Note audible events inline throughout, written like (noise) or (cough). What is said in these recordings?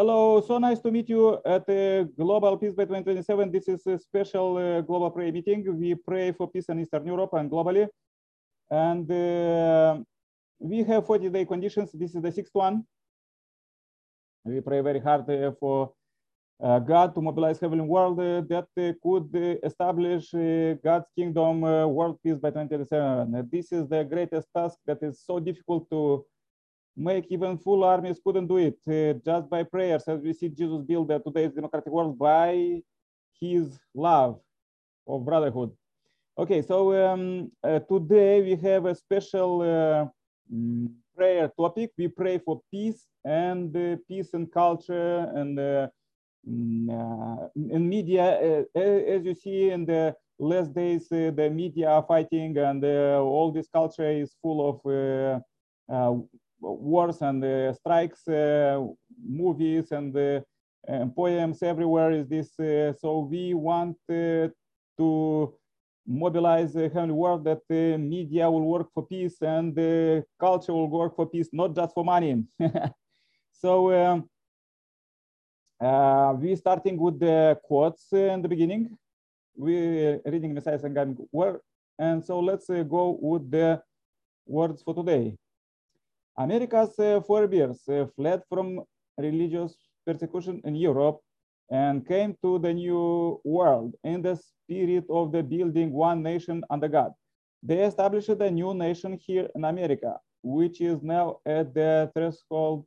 Hello, so nice to meet you at the Global Peace by 2027. This is a special uh, global prayer meeting. We pray for peace in Eastern Europe and globally. And uh, we have 40 day conditions. This is the sixth one. We pray very hard uh, for uh, God to mobilize heavenly world uh, that uh, could establish God's kingdom, world peace by 2027. this is the greatest task that is so difficult to make even full armies couldn't do it. Uh, just by prayers as we see jesus build the today's democratic world by his love of brotherhood. Okay so um, uh, today we have a special uh, mm, prayer topic. We pray for peace and peace and culture and mm, uh, in media uh, as you see in the last days uh, the media are fighting and all this culture is full of wars and uh, strikes, uh, movies and, uh, and, poems everywhere is this. so we want to mobilize the heavenly world that the media will work for peace and the culture will work for peace, not just for money. (laughs) so um, uh, we starting with the quotes in the beginning. We reading Messiah and God. And so let's uh, go with the words for today. America's forebears fled from religious persecution in Europe and came to the new world in the spirit of the building one nation under God. They established a new nation here in America, which is now at the threshold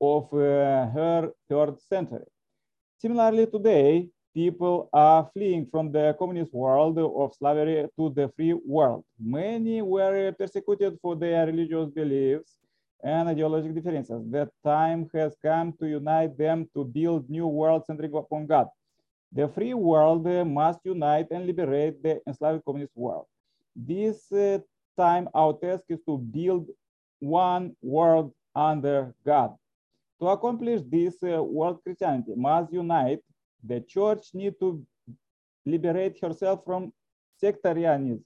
of uh, her third century. Similarly, today, people are fleeing from the communist world of slavery to the free world. Many were persecuted for their religious beliefs and ideological differences. The time has come to unite them to build new world centered upon God. The free world must unite and liberate the enslaved communist world. This uh, time our task is to build one world under God. To accomplish this, uh, world Christianity must unite the church need to liberate herself from sectarianism.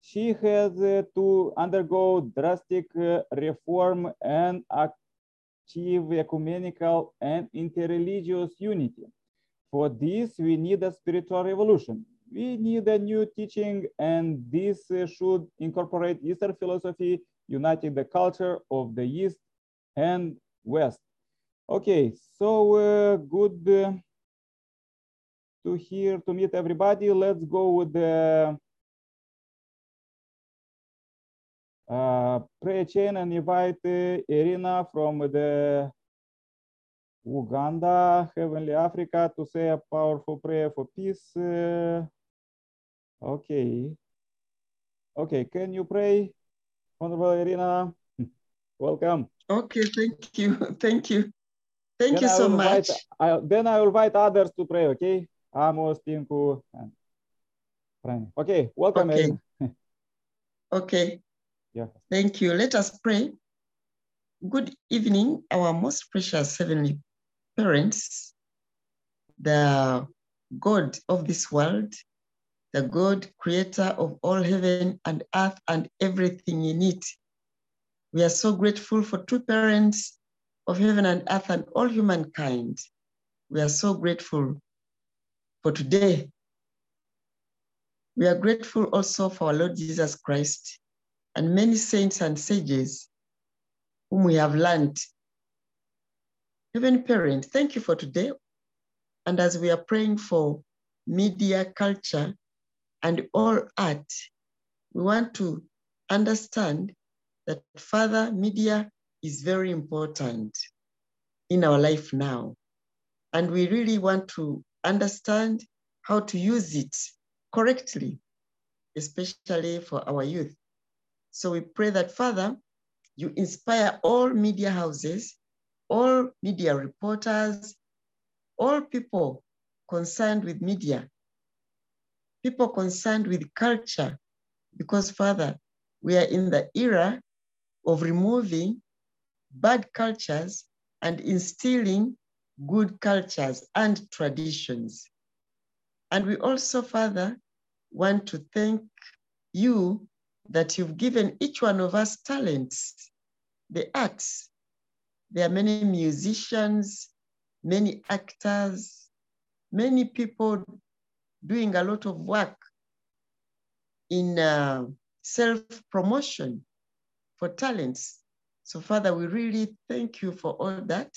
She has uh, to undergo drastic uh, reform and achieve ecumenical and interreligious unity. For this, we need a spiritual revolution. We need a new teaching, and this uh, should incorporate Eastern philosophy, uniting the culture of the East and West. Okay, so uh, good uh, to hear, to meet everybody. Let's go with the uh, prayer chain and invite uh, Irina from the Uganda, Heavenly Africa to say a powerful prayer for peace. Uh, okay. Okay, can you pray, Honorable Irina? (laughs) Welcome. Okay, thank you. (laughs) Thank you. Thank then you so much. Invite, I, then I will invite others to pray, okay? Amos, Tinku, and Frank. Okay, welcome. Okay. okay. Yeah. Thank you. Let us pray. Good evening, our most precious heavenly parents, the God of this world, the God creator of all heaven and earth and everything in it. We are so grateful for two parents of heaven and earth and all humankind. We are so grateful for today. We are grateful also for our Lord Jesus Christ and many saints and sages whom we have learned. Heavenly Parent, thank you for today. And as we are praying for media, culture, and all art, we want to understand that Father, media is very important in our life now. And we really want to understand how to use it correctly, especially for our youth. So we pray that, Father, you inspire all media houses, all media reporters, all people concerned with media, people concerned with culture, because, Father, we are in the era of removing bad cultures and instilling good cultures and traditions. And we also, Father, want to thank you that you've given each one of us talents, the arts, There are many musicians, many actors, many people doing a lot of work in uh, self-promotion for talents. So Father, we really thank you for all that.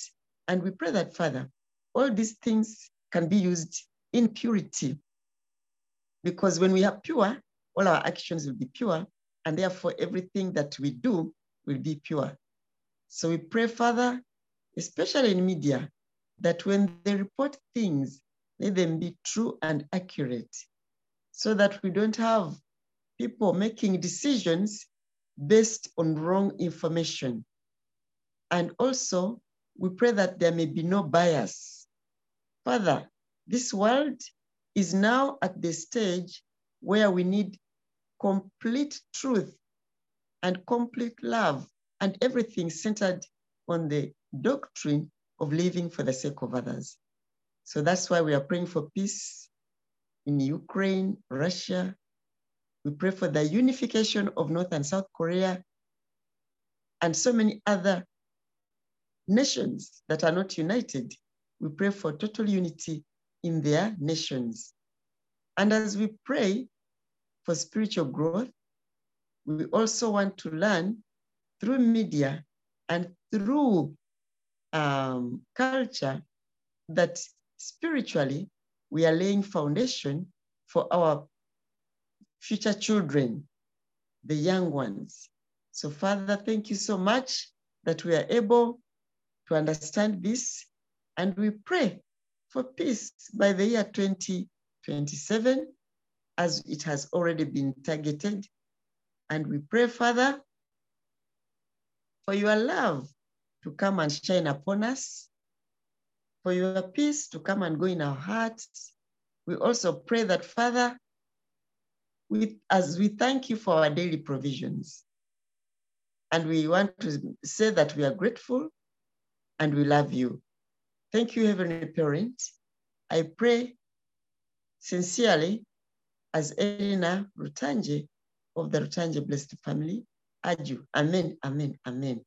And we pray that, Father, all these things can be used in purity. Because when we are pure, all our actions will be pure, and therefore everything that we do will be pure. So we pray, Father, especially in media, that when they report things, let them be true and accurate so that we don't have people making decisions based on wrong information. And also, we pray that there may be no bias. Father, this world is now at the stage where we need complete truth and complete love and everything centered on the doctrine of living for the sake of others. So that's why we are praying for peace in Ukraine, Russia. We pray for the unification of North and South Korea and so many other nations that are not united. We pray for total unity in their nations. And as we pray for spiritual growth, we also want to learn through media and through um, culture that spiritually we are laying foundation for our future children, the young ones. So Father, thank you so much that we are able to understand this and we pray for peace by the year 2027 as it has already been targeted. And we pray, Father, for your love to come and shine upon us, for your peace to come and go in our hearts. We also pray that, Father, we, as we thank you for our daily provisions, and we want to say that we are grateful and we love you. Thank you, Heavenly Parent. I pray sincerely as Elena Rutanje of the Rutanje Blessed Family. Adieu. Amen, amen, amen.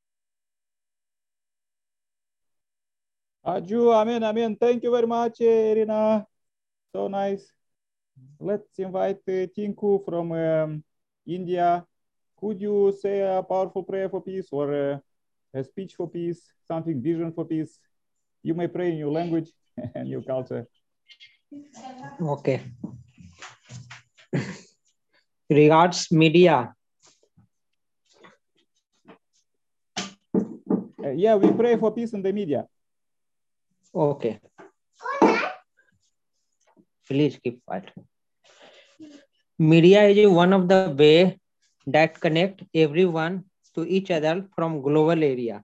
Adieu, amen, amen. Thank you very much, Irina. So nice. Let's invite uh, Tinku from um, India. Could you say a powerful prayer for peace or uh, a speech for peace, something, vision for peace? You may pray in your language (laughs) and your culture. Okay. Regards media. Uh, yeah, we pray for peace in the media. Okay. Please keep quiet. Media is one of the way that connect everyone to each other from global area.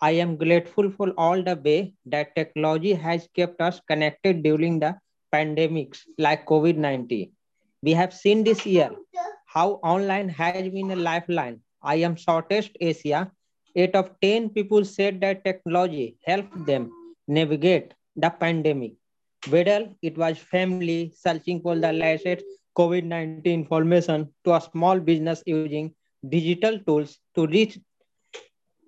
I am grateful for all the way that technology has kept us connected during the pandemics like COVID-19. We have seen this year how online has been a lifeline. I am Southeast Asia. Eight of 10 people said that technology helped them navigate the pandemic. Whether it was family searching for the latest COVID-19 information to a small business using digital tools to reach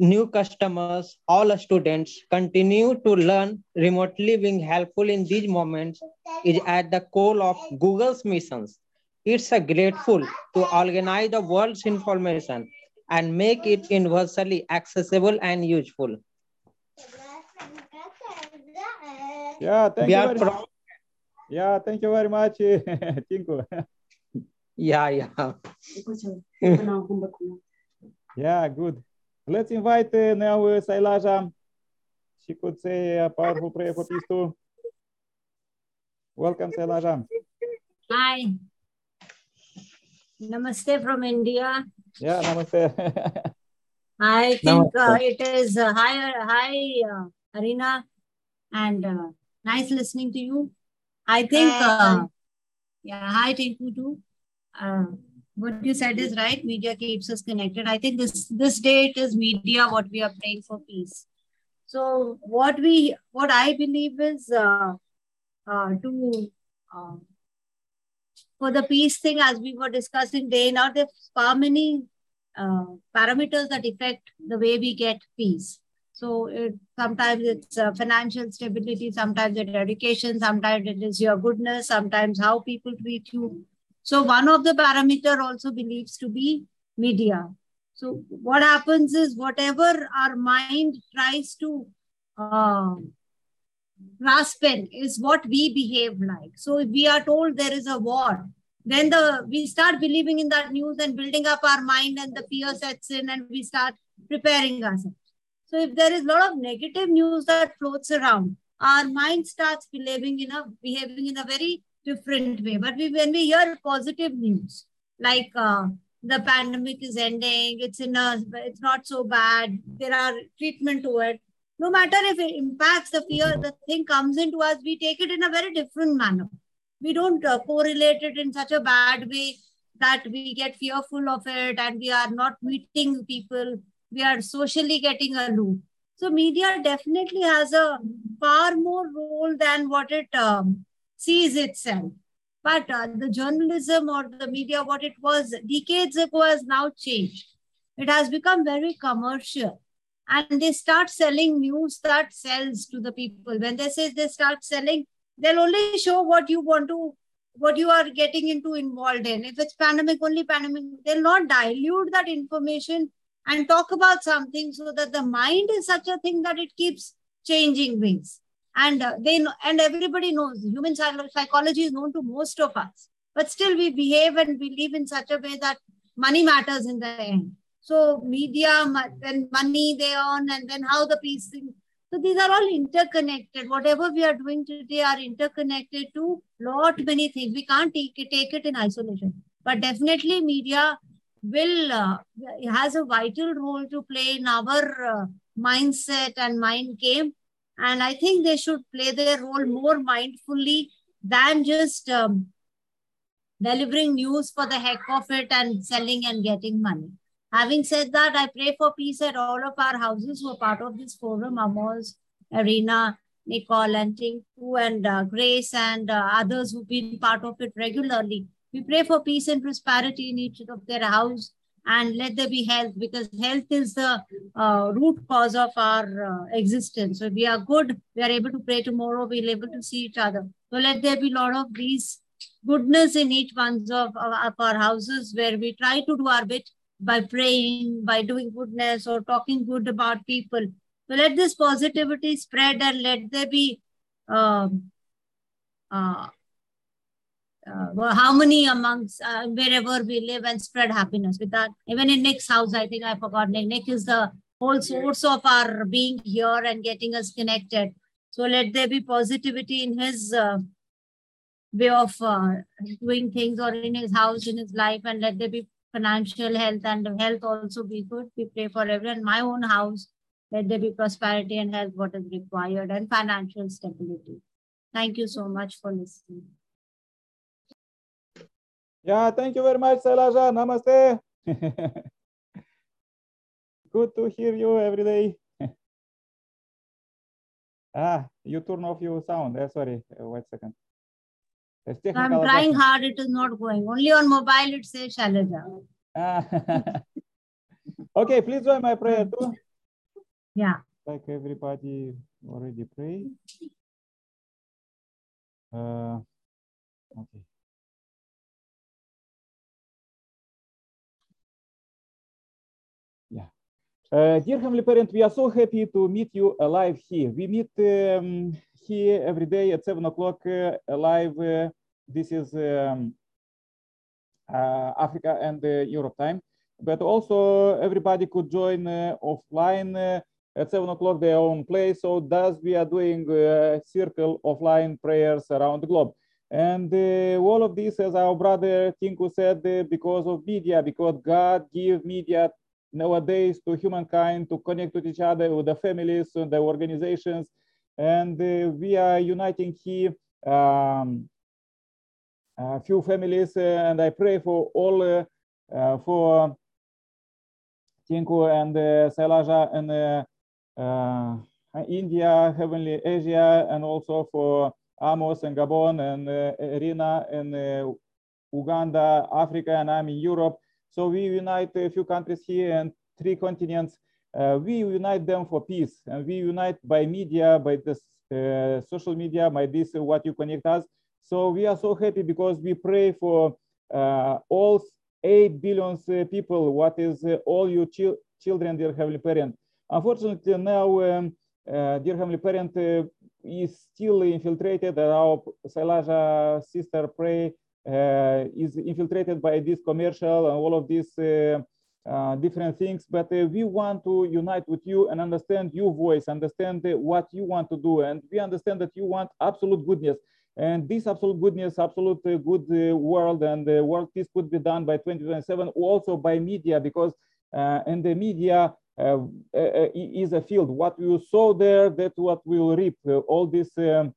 new customers, all students continue to learn remotely being helpful in these moments is at the core of Google's missions. It's a grateful to organize the world's information and make it universally accessible and useful. Yeah, thank We you very much. Yeah, thank you very much, (laughs) Tinku. Yeah, yeah. (laughs) Yeah, good. Let's invite uh, now uh, Sailaja. She could say a powerful prayer for peace too. Welcome, Sailaja. Hi. Namaste from India. Yeah, namaste. (laughs) I think uh, it is uh, hi, hi, uh, Arina, and uh, nice listening to you. I think, uh, yeah, hi, Tinku too. Uh, what you said is right. Media keeps us connected. I think this this day it is media what we are praying for peace. So what we what I believe is uh, uh, to uh, for the peace thing as we were discussing day now there's far many uh, parameters that affect the way we get peace So it, sometimes it's uh, financial stability, sometimes it's education, sometimes it is your goodness, sometimes how people treat you. So one of the parameter also believes to be media. So what happens is whatever our mind tries to uh, grasp in is what we behave like. So if we are told there is a war, then the we start believing in that news and building up our mind and the fear sets in and we start preparing ourselves. So if there is a lot of negative news that floats around, our mind starts believing in a behaving in a very different way. But we, when we hear positive news, like uh, the pandemic is ending, it's in a, it's not so bad, there are treatment to it. No matter if it impacts the fear, the thing comes into us, we take it in a very different manner. We don't uh, correlate it in such a bad way that we get fearful of it and we are not meeting people we are socially getting a loop. So media definitely has a far more role than what it um, sees itself. But uh, the journalism or the media, what it was decades ago, has now changed. It has become very commercial. And they start selling news that sells to the people. When they say they start selling, they'll only show what you want to, what you are getting into involved in. If it's pandemic, only pandemic, they'll not dilute that information and talk about something so that the mind is such a thing that it keeps changing wings. And uh, they know, and everybody knows human psychology is known to most of us, but still we behave and we live in such a way that money matters in the end. So media, then money they earn, and then how the piece. So these are all interconnected. Whatever we are doing today are interconnected to lot many things. We can't take it, take it in isolation. But definitely media will uh, has a vital role to play in our uh, mindset and mind game and i think they should play their role more mindfully than just um, delivering news for the heck of it and selling and getting money. Having said that i pray for peace at all of our houses who are part of this forum amos arena nicole and tinku and uh, grace and uh, others who've been part of it regularly. We pray for peace and prosperity in each of their house and let there be health because health is the uh, root cause of our uh, existence. So if we are good, we are able to pray tomorrow, we're able to see each other. So let there be a lot of these goodness in each one of, of our houses where we try to do our bit by praying, by doing goodness or talking good about people. So let this positivity spread and let there be um, uh, uh, harmony amongst uh, wherever we live and spread happiness with that. Even in Nick's house, I think I forgot Nick. Nick is the whole source of our being here and getting us connected. So let there be positivity in his uh, way of uh, doing things or in his house, in his life, and let there be financial health and health also be good. We pray for everyone. My own house, let there be prosperity and health, what is required, and financial stability. Thank you so much for listening. Yeah, thank you very much, Sailaja. Namaste. (laughs) Good to hear you every day. (laughs) ah, you turn off your sound. Uh, sorry, uh, wait a second. I'm trying hard, it is not going. Only on mobile it says Shailaja. Ah. (laughs) okay, please join my prayer too. Yeah. Like everybody already pray. Uh, okay. Uh, dear Heavenly Parent, we are so happy to meet you alive here. We meet um, here every day at 7 o'clock uh, live. Uh, this is um, uh, Africa and uh, Europe time. But also everybody could join uh, offline at 7 o'clock their own place. So thus we are doing a circle offline prayers around the globe. And all of this, as our brother Tinku said, because of media, because God gave media nowadays to humankind to connect with each other, with the families and the organizations. And uh, we are uniting here um, a few families, uh, and I pray for all, uh, uh for Tinku and uh, Sailaja and uh, uh, India, Heavenly Asia, and also for Amos and Gabon and Irina and Uganda, Africa, and I'm in Europe. So we unite a few countries here and three continents uh, we unite them for peace and we unite by media, by this uh, social media, by this uh, what you connect us. So we are so happy because we pray for uh, all 8 billion people, what is all your chil children, dear Heavenly Parent. Unfortunately, now, um, dear Heavenly Parent, is still infiltrated. Our Sailaja sister pray uh, is infiltrated by this commercial and all of these uh, uh, different things. But we want to unite with you and understand your voice, understand what you want to do. And we understand that you want absolute goodness. And this absolute goodness, absolute uh, good uh, world and the world peace could be done by 2027 also by media because uh, in the media is a field. What you sow there, that's what we will reap. all this um,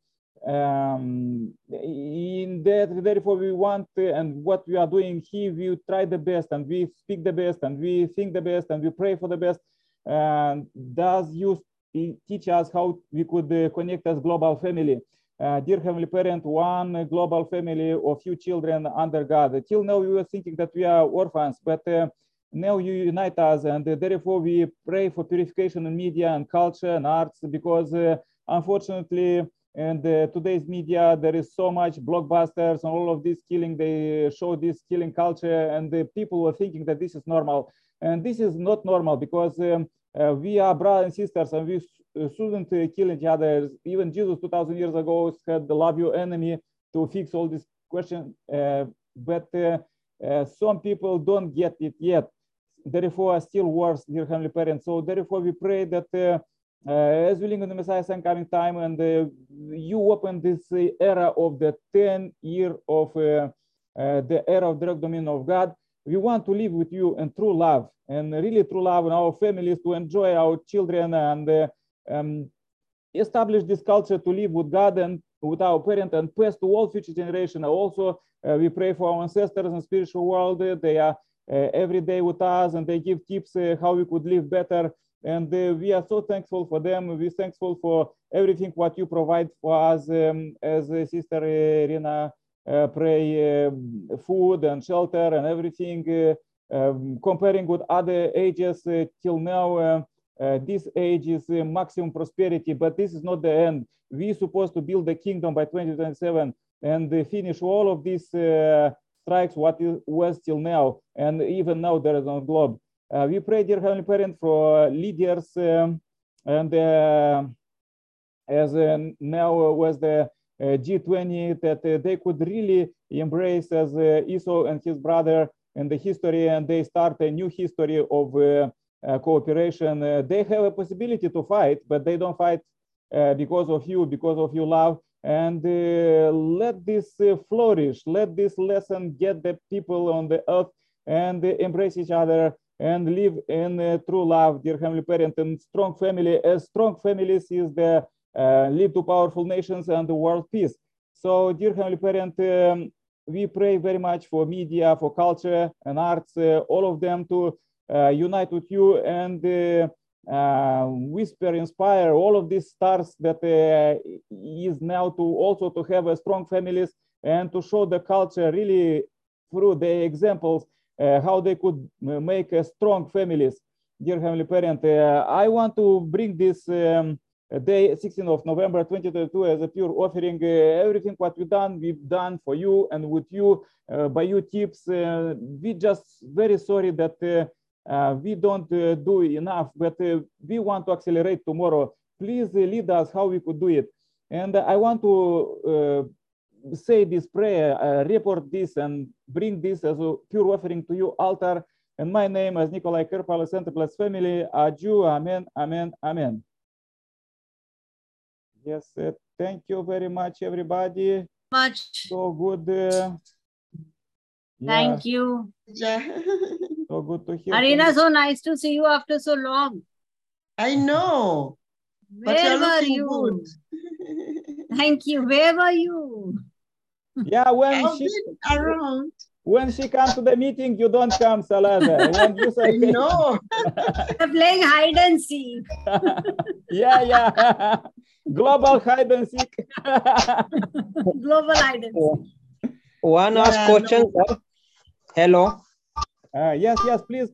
um, in that therefore we want uh, and what we are doing here we try the best and we speak the best and we think the best and we pray for the best. And does you teach us how we could uh, connect as global family? Uh, dear heavenly parent one global family of few children under god. Till now we were thinking that we are orphans but uh, now you unite us and therefore we pray for purification in media and culture and arts because unfortunately and uh, today's media there is so much blockbusters and all of this killing. They show this killing culture and the people were thinking that this is normal. And this is not normal because um, uh, we are brothers and sisters and we uh, shouldn't uh, kill each other. Even jesus 2000 years ago said love your enemy to fix all this question uh, but uh, some people don't get it yet. Therefore still worse dear heavenly parents so therefore we pray that as we link in the Messiah's coming time, and uh, you open this uh, era of the 10 year of the era of direct dominion of God. We want to live with you in true love and really true love in our families to enjoy our children and um, establish this culture to live with God and with our parent and pass to all future generation. Also, uh, we pray for our ancestors in spiritual world. They are uh, every day with us and they give tips uh, how we could live better and uh, we are so thankful for them. We're thankful for everything what you provide for us um, as uh, Sister Irina uh, pray um, food and shelter and everything. Uh, um, comparing with other ages uh, till now, uh, this age is maximum prosperity, but this is not the end. We're supposed to build the kingdom by 2027 and finish all of these strikes what was till now. And even now there is on globe. Uh, we pray, dear Heavenly Parent, for leaders um, and uh, as uh, now was the G20 that they could really embrace as Esau and his brother in the history and they start a new history of uh, cooperation. Uh, they have a possibility to fight, but they don't fight uh, because of you, because of your love. And let this flourish. Let this lesson get the people on the earth and embrace each other and live in uh, true love, dear Heavenly Parent, and strong family. As strong families is the uh, lead to powerful nations and the world peace. So, dear Heavenly Parent, um, we pray very much for media, for culture and arts, uh, all of them to uh, unite with you and uh, uh, whisper, inspire all of these stars that is now to also to have a strong families and to show the culture really through the examples how they could uh, make strong families. Dear Heavenly Parent, uh, I want to bring this um, day 16th of November 2022 as a pure offering. everything what we've done, we've done for you and with you, by your tips. we just very sorry that uh, we don't uh, do enough, but uh, we want to accelerate tomorrow. Please lead us how we could do it. And I want to say this prayer, uh, report this and bring this as a pure offering to you altar. And my name is Nikolai Kerpal, Center Plus family. Adieu, amen, amen, amen. Yes, uh, thank you very much, everybody. Much. So good. Uh, thank yeah. you. so good to hear. Arina, so nice to see you after so long. I know. Where were you? Thank you. Where were you? Yeah, when I've she around. When she comes to the meeting, you don't come, Sailaja. (laughs) When you say no, (laughs) We're playing hide and seek. (laughs) yeah, yeah. Global hide and seek. Global hide and seek. One yeah, ask question, no. sir. Hello. Uh, yes, yes, please.